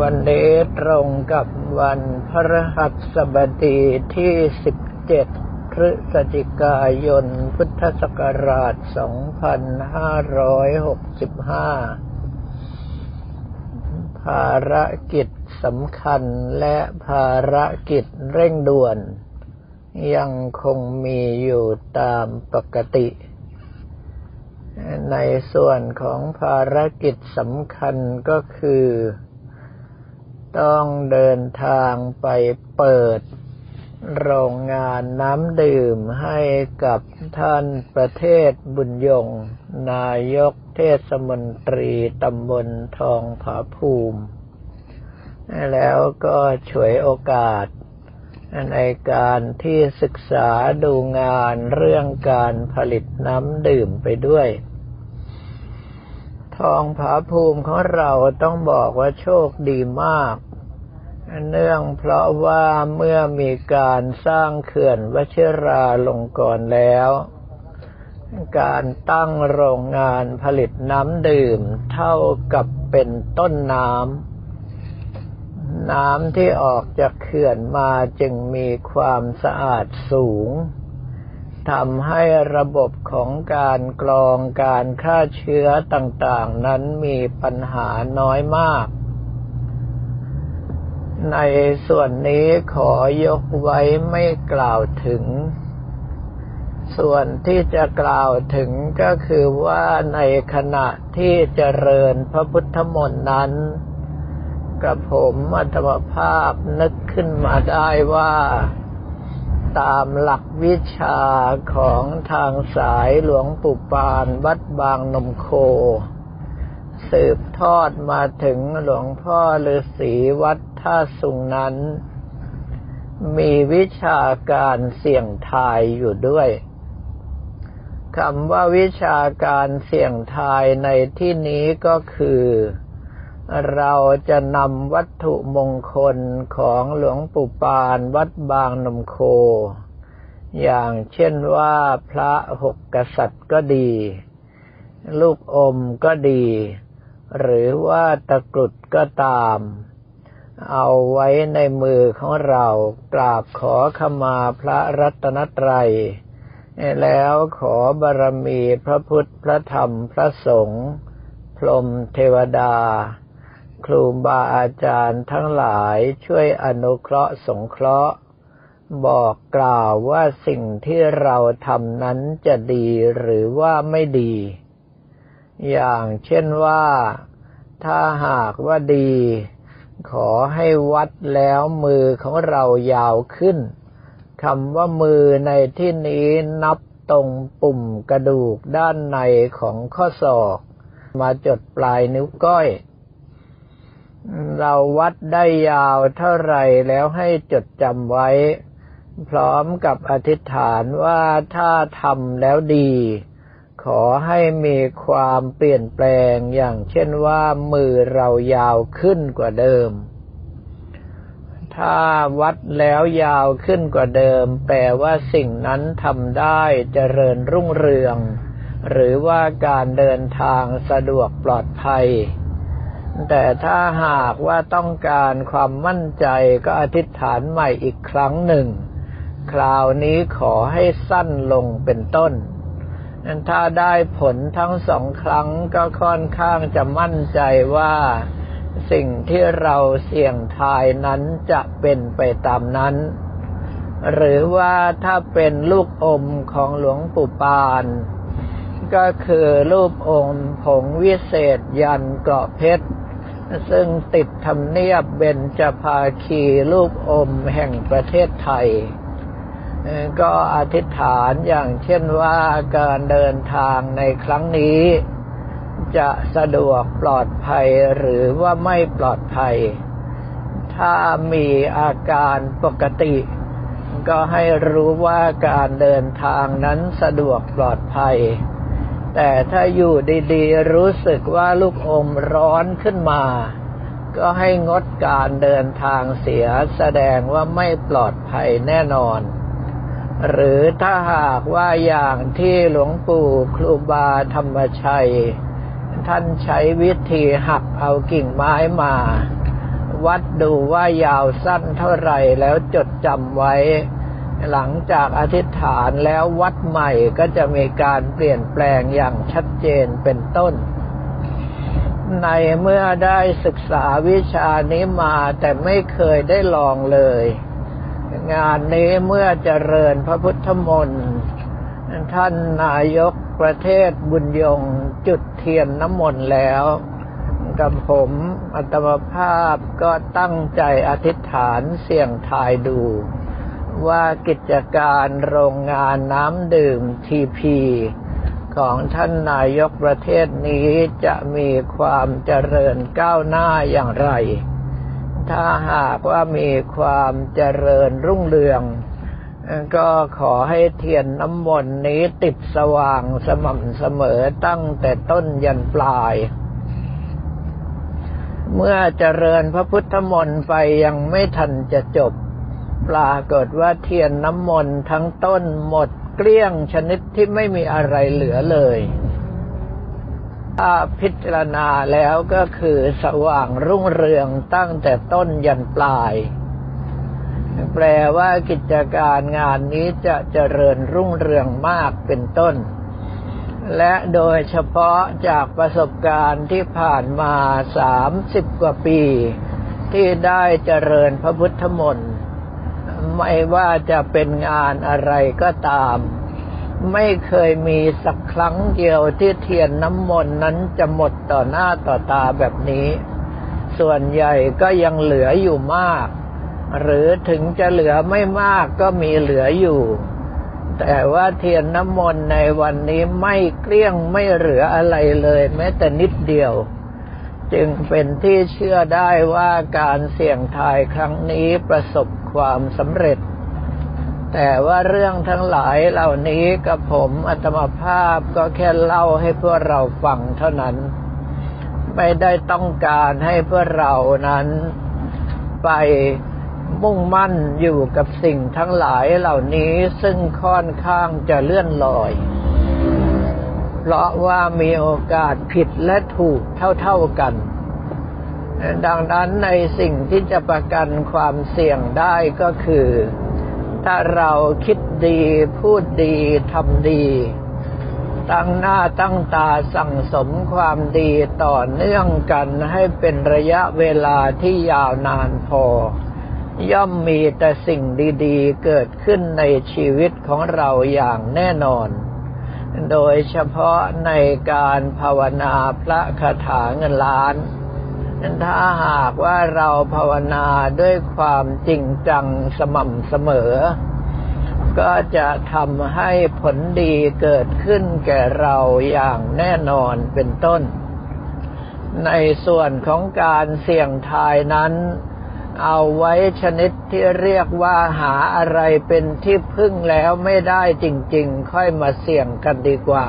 วันนี้ตรงกับวันพระหัสบดีที่ 17 พฤศจิกายน พุทธศักราช 2565 ภารกิจสำคัญและภารกิจเร่งด่วน ยังคงมีอยู่ตามปกติ ในส่วนของภารกิจสำคัญก็คือ ต้องเดินทางไปเปิด โรงงานน้ำดื่มให้กับท่านประเทศบุญยง นายกเทศมนตรีตำบลทองผาภูมิ แล้วก็ช่วยโอกาสในการที่ศึกษาดูงานเรื่องการผลิตน้ำดื่มไปด้วย ทองผาภูมิของเราต้องบอกว่าโชคดีมาก เนื่องเพราะว่าเมื่อมีการสร้างเขื่อนวชิราลงกรณ์แล้ว การตั้งโรงงานผลิตน้ำดื่มเท่ากับเป็นต้นน้ำ น้ำที่ออกจากเขื่อนมาจึงมีความสะอาดสูง ทำให้ระบบของการกรองการฆ่าเชื้อต่างๆ นั้นมีปัญหาน้อยมาก ในส่วนนี้ขอยกไว้ไม่กล่าวถึง ส่วนที่จะกล่าวถึงก็คือว่าในขณะที่เจริญพระพุทธมนต์นั้นกระผมอัตมภาพนึกขึ้นมาได้ว่า ตามหลักวิชาของทางสายหลวงปู่ปานวัดบางนมโค สืบทอดมาถึงหลวงพ่อฤาษีวัดท่าสุงนั้น มีวิชาการเสี่ยงทายอยู่ด้วยคำว่าวิชาการเสี่ยงทายในที่นี้ก็คือ เราจะนำวัตถุมงคลของหลวงปู่ปานวัดบางนมโค อย่างเช่นว่าพระหกกษัตริย์ก็ดี ลูกอมก็ดี หรือว่าตะกรุดก็ตาม เอาไว้ในมือของเรากราบขอขมาพระรัตนตรัย แล้วขอบารมีพระพุทธพระธรรมพระสงฆ์พรหมเทวดา ครูบาอาจารย์ทั้งหลายช่วยอนุเคราะห์สงเคราะห์ บอกกล่าวว่าสิ่งที่เราทำนั้นจะดีหรือว่าไม่ดี อย่างเช่นว่าถ้าหากว่าดี ขอให้วัดแล้วมือของเรายาวขึ้นคำว่ามือในที่นี้นับตรงปุ่มกระดูกด้านในของข้อศอก มาจดปลายนิ้วก้อย เราวัดได้ยาวเท่าไรแล้วให้จดจำไว้ พร้อมกับอธิษฐานว่าถ้าทำแล้วดี ขอให้มีความเปลี่ยนแปลงอย่างเช่นว่ามือเรายาวขึ้นกว่าเดิม ถ้าวัดแล้วยาวขึ้นกว่าเดิม แปลว่าสิ่งนั้นทำได้เจริญรุ่งเรือง หรือว่าการเดินทางสะดวกปลอดภัย แต่ถ้าหากว่าต้องการความมั่นใจก็อธิษฐานใหม่อีกครั้งหนึ่ง คราวนี้ขอให้สั้นลงเป็นต้นถ้าได้ผลทั้งสองครั้งก็ค่อนข้างจะมั่นใจว่าสิ่งที่เราเสี่ยงทายนั้นจะเป็นไปตามนั้น หรือว่าถ้าเป็นลูกอมของหลวงปู่ปาน ก็คือรูปองค์ผงวิเศษยันเกาะเพชร ซึ่งติดธรรมเนียบเบญจภาคีรูปอมแห่งประเทศไทย ก็อธิษฐานอย่างเช่นว่าการเดินทางในครั้งนี้ จะสะดวกปลอดภัยหรือว่าไม่ปลอดภัย ถ้ามีอาการปกติ ก็ให้รู้ว่าการเดินทางนั้นสะดวกปลอดภัย แต่ถ้าอยู่ดีๆ รู้สึกว่าลูกอมร้อนขึ้นมา ก็ให้งดการเดินทางเสียแสดงว่าไม่ปลอดภัยแน่นอน หรือถ้าหากว่าอย่างที่หลวงปู่ครูบาธรรมชัย ท่านใช้วิธีหักเอากิ่งไม้มา วัดดูว่ายาวสั้นเท่าไหร่แล้วจดจำไว้ หลังจากอธิษฐานแล้ววัดใหม่ก็จะมีการเปลี่ยนแปลงอย่างชัดเจนเป็นต้น ในเมื่อได้ศึกษาวิชานี้มาแต่ไม่เคยได้ลองเลย งานนี้เมื่อเจริญพระพุทธมนต์ท่านนายกประเทศบุญยงจุดเทียนน้ำมนต์แล้ว กับผมอัตมภาพก็ตั้งใจอธิษฐานเสี่ยงทายดู ว่ากิจการโรงงานน้ำดื่มทีพีของท่านนายกประเทศนี้จะมีความเจริญก้าวหน้าอย่างไร ถ้าหากว่ามีความเจริญรุ่งเรือง ก็ขอให้เทียนน้ำมนต์นี้ติดสว่างสม่ำเสมอตั้งแต่ต้นยันปลาย เมื่อเจริญพระพุทธมนต์ไปยังไม่ทันจะจบ ปรากฏว่าเทียนน้ำมนต์ทั้งต้นหมดเกลี้ยงชนิดที่ไม่มีอะไรเหลือเลยถ้าพิจารณาแล้วก็คือสว่างรุ่งเรืองตั้งแต่ต้นยันปลาย แปลว่ากิจการงานนี้จะเจริญรุ่งเรืองมากเป็นต้น และโดยเฉพาะจากประสบการณ์ที่ผ่านมาสามสิบกว่าปี ที่ได้เจริญพระพุทธมนต์ ไม่ว่าจะเป็นงานอะไรก็ตาม ไม่เคยมีสักครั้งเดียวที่เทียนน้ำมนต์นั้นจะหมดต่อหน้าต่อตาแบบนี้ ส่วนใหญ่ก็ยังเหลืออยู่มาก หรือถึงจะเหลือไม่มากก็มีเหลืออยู่ แต่ว่าเทียนน้ำมนต์ในวันนี้ไม่เกลี้ยงไม่เหลืออะไรเลย แม้แต่นิดเดียวจึงเป็นที่เชื่อได้ว่าการเสี่ยงทายครั้งนี้ประสบ ความสำเร็จ แต่ว่าเรื่องทั้งหลายเหล่านี้กับผมอัตมภาพก็แค่เล่าให้พวกเราฟังเท่านั้น ไม่ได้ต้องการให้พวกเรานั้น ไปมุ่งมั่นอยู่กับสิ่งทั้งหลายเหล่านี้ซึ่งค่อนข้างจะเลื่อนลอย เพราะว่ามีโอกาสผิดและถูกเท่าๆกัน ดังนั้นในสิ่งที่จะประกันความเสี่ยงได้ก็คือ ถ้าเราคิดดีพูดดีทำดี ตั้งหน้าตั้งตาสั่งสมความดีต่อเนื่องกันให้เป็นระยะเวลาที่ยาวนานพอ ย่อมมีแต่สิ่งดีๆ เกิดขึ้นในชีวิตของเราอย่างแน่นอน โดยเฉพาะในการภาวนาพระคาถาเงินล้าน ถ้าหากว่าเราภาวนาด้วยความจริงจังสม่ำเสมอ ก็จะทำให้ผลดีเกิดขึ้นแก่เราอย่างแน่นอนเป็นต้น ในส่วนของการเสี่ยงทายนั้น เอาไว้ชนิดที่เรียกว่าหาอะไรเป็นที่พึ่งแล้วไม่ได้จริง ๆ ค่อยมาเสี่ยงกันดีกว่า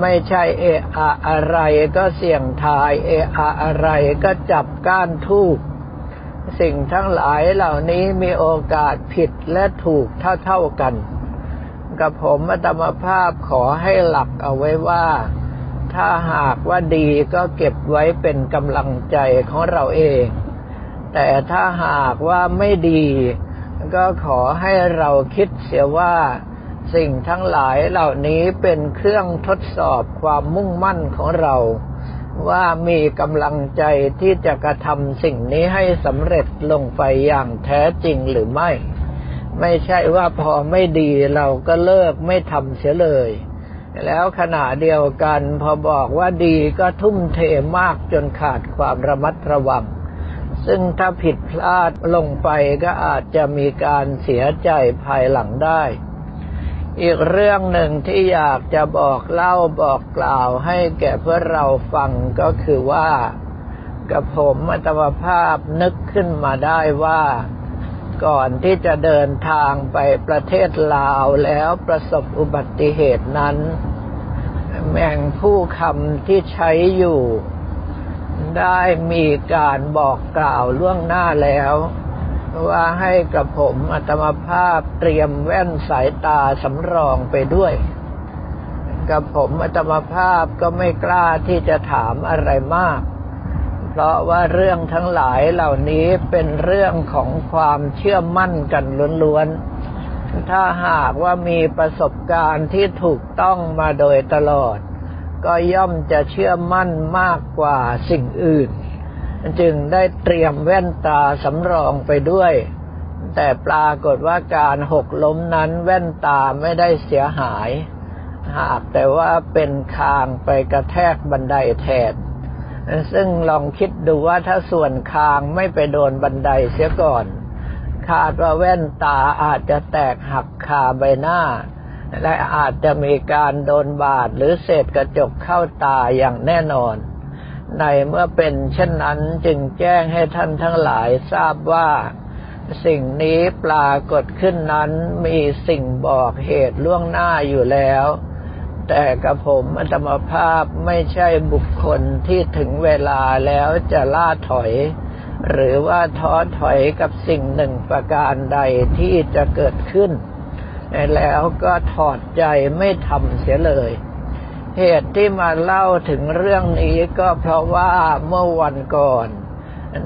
ไม่ใช่เอะอะอะไรก็เสี่ยงทาย เอะอะอะไรก็จับก้านทูกสิ่งทั้งหลายเหล่านี้มีโอกาสผิดและถูกเท่าๆกัน กับผมอัตมภาพขอให้หลักเอาไว้ว่า ถ้าหากว่าดีก็เก็บไว้เป็นกำลังใจของเราเอง แต่ถ้าหากว่าไม่ดี ก็ขอให้เราคิดเสียว่า สิ่งทั้งหลายเหล่านี้เป็นเครื่องทดสอบความมุ่งมั่นของเรา ว่ามีกำลังใจที่จะกระทำสิ่งนี้ให้สำเร็จลงไปอย่างแท้จริงหรือไม่ ไม่ใช่ว่าพอไม่ดีเราก็เลิกไม่ทำเสียเลย แล้วขณะเดียวกันพอบอกว่าดีก็ทุ่มเทมากจนขาดความระมัดระวังซึ่งถ้าผิดพลาดลงไปก็อาจจะมีการเสียใจภายหลังได้ อีกเรื่องหนึ่งที่อยากจะบอกเล่าบอกกล่าวให้แก่เพื่อเราฟังก็คือว่า กับผมอัตมภาพนึกขึ้นมาได้ว่า ก่อนที่จะเดินทางไปประเทศลาวแล้วประสบอุบัติเหตุนั้น แม่งผู้คำที่ใช้อยู่ ได้มีการบอกกล่าวล่วงหน้าแล้ว ว่าให้กับผมอัตมาภาพเตรียมแว่นสายตาสำรองไปด้วย กับผมอัตมาภาพก็ไม่กล้าที่จะถามอะไรมาก เพราะว่าเรื่องทั้งหลายเหล่านี้เป็นเรื่องของความเชื่อมั่นกันล้วนๆ ถ้าหากว่ามีประสบการณ์ที่ถูกต้องมาโดยตลอด ก็ย่อมจะเชื่อมั่นมากกว่าสิ่งอื่น จึงได้เตรียมแว่นตาสำรองไปด้วย แต่ปรากฏว่าการหกล้มนั้นแว่นตาไม่ได้เสียหาย หากแต่ว่าเป็นคางไปกระแทกบันไดแทนซึ่งลองคิดดูว่าถ้าส่วนคางไม่ไปโดนบันไดเสียก่อน คาดว่าแว่นตาอาจจะแตกหักคาใบหน้า และอาจจะมีการโดนบาดหรือเศษกระจกเข้าตาอย่างแน่นอน ในเมื่อเป็นเช่นนั้นจึงแจ้งให้ท่านทั้งหลายทราบว่า สิ่งนี้ปรากฏขึ้นนั้นมีสิ่งบอกเหตุล่วงหน้าอยู่แล้ว แต่กับผมอัตมภาพไม่ใช่บุคคลที่ถึงเวลาแล้วจะล่าถอย หรือว่าท้อถอยกับสิ่งหนึ่งประการใดที่จะเกิดขึ้น แล้วก็ถอดใจไม่ทำเสียเลย เหตุที่มาเล่าถึงเรื่องนี้ก็เพราะว่าเมื่อวันก่อน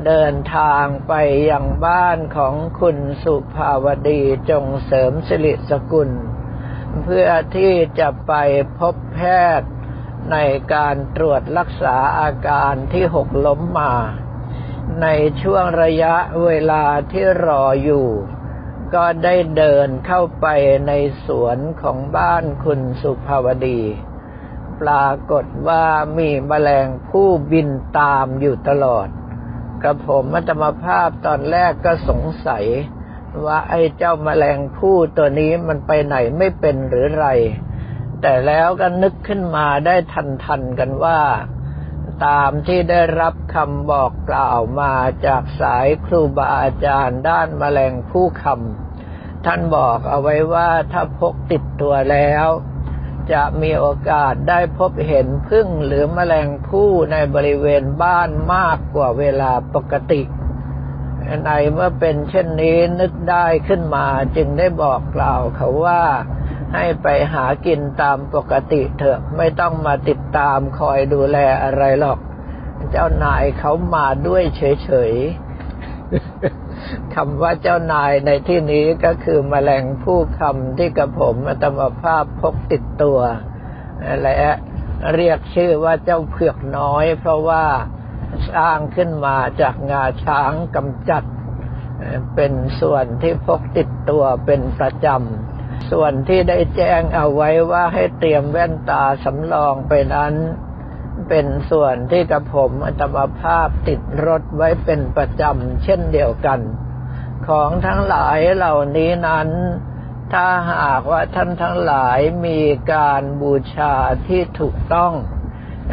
เดินทางไปยังบ้านของคุณสุภาวดีจงเสริมสิริสกุล เพื่อที่จะไปพบแพทย์ในการตรวจรักษาอาการที่หกล้มมา ในช่วงระยะเวลาที่รออยู่ ก็ได้เดินเข้าไปในสวนของบ้านคุณสุภาวดี ปรากฏว่ามีแมลงผู้บินตามอยู่ตลอด กระผมมัตมภาพตอนแรกก็สงสัย ว่าไอ้เจ้าแมลงผู้ตัวนี้มันไปไหนไม่เป็นหรือไร แต่แล้วก็นึกขึ้นมาได้ทันทันกันว่า ตามที่ได้รับคำบอกกล่าวมาจากสายครูบาอาจารย์ด้านแมลงผู้คำท่านบอกเอาไว้ว่าถ้าพกติดตัวแล้ว จะมีโอกาสได้พบเห็นพึ่งหรือแมลงผู้ในบริเวณบ้านมากกว่าเวลาปกติในเมื่อเป็นเช่นนี้นึกได้ขึ้นมาจึงได้บอกกล่าวเขาว่าให้ไปหากินตามปกติเถอะไม่ต้องมาติดตามคอยดูแลอะไรหรอก เจ้านายเขามาด้วยเฉยๆ คำว่าเจ้านายในที่นี้ก็คือมแมลงผู้คำที่กระผมอัตมภาพพกติดตัว และเรียกชื่อว่าเจ้าเผือกน้อย เพราะว่าสร้างขึ้นมาจากงาช้างกำจัด เป็นส่วนที่พกติดตัวเป็นประจำ ส่วนที่ได้แจ้งเอาไว้ว่าให้เตรียมแว่นตาสำรองไปนั้น เป็นส่วนที่กระผมอัตมภาพติดรถไว้เป็นประจำเช่นเดียวกัน ของทั้งหลายเหล่านี้นั้น ถ้าหากว่าท่านทั้งหลายมีการบูชาที่ถูกต้อง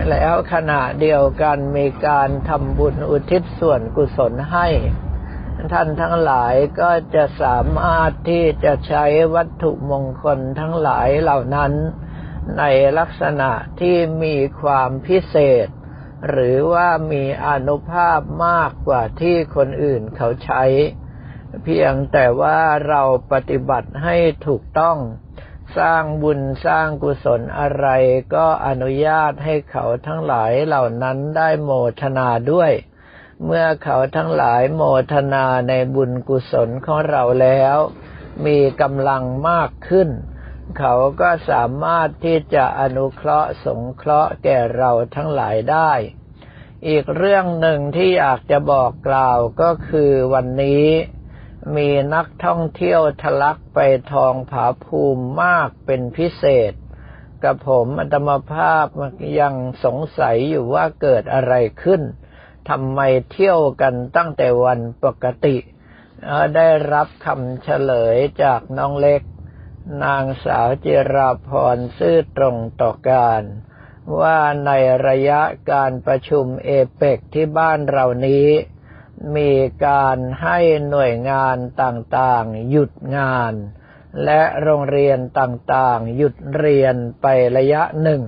แล้วขณะเดียวกันมีการทำบุญอุทิศส่วนกุศลให้ท่านทั้งหลายก็จะสามารถที่จะใช้วัตถุมงคลทั้งหลายเหล่านั้น ในลักษณะที่มีความพิเศษ หรือว่ามีอนุภาพมากกว่าที่คนอื่นเขาใช้ เพียงแต่ว่าเราปฏิบัติให้ถูกต้อง สร้างบุญสร้างกุศลอะไรก็อนุญาตให้เขาทั้งหลายเหล่านั้นได้โมทนาด้วย เมื่อเขาทั้งหลายโมทนาในบุญกุศลของเราแล้ว มีกำลังมากขึ้น เขาก็สามารถที่จะอนุเคราะห์สงเคราะห์แก่เราทั้งหลายได้ อีกเรื่องหนึ่งที่อยากจะบอกกล่าวก็คือวันนี้มีนักท่องเที่ยวทะลักไปทองผาภูมิมากเป็นพิเศษ กับผมอัตมภาพยังสงสัยอยู่ว่าเกิดอะไรขึ้นทำไมเที่ยวกันตั้งแต่วันปกติ ได้รับคำเฉลยจากน้องเล็ก นางสาวจิราพรซื่อตรงต่อการว่าในระยะการประชุมเอเปกที่บ้านเรานี้ มีการให้หน่วยงานต่างๆ หยุดงาน และโรงเรียนต่างๆ หยุดเรียนไประยะหนึ่ง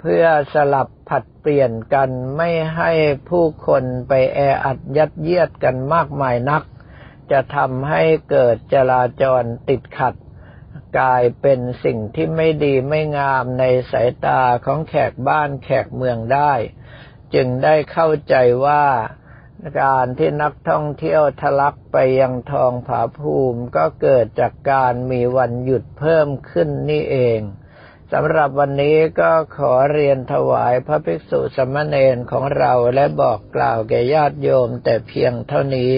เพื่อสลับผัดเปลี่ยนกันไม่ให้ผู้คนไปแออัดยัดเยียดกันมากมายนัก จะทำให้เกิดจราจรติดขัด กลายเป็นสิ่งที่ไม่ดีไม่งามในสายตาของแขกบ้านแขกเมืองได้ จึงได้เข้าใจว่าการที่นักท่องเที่ยวทะลักไปยังทองผาภูมิก็เกิดจากการมีวันหยุดเพิ่มขึ้นนี่เองสำหรับวันนี้ก็ขอเรียนถวายพระภิกษุสมณเณรของเราและบอกกล่าวแก่ญาติโยมแต่เพียงเท่านี้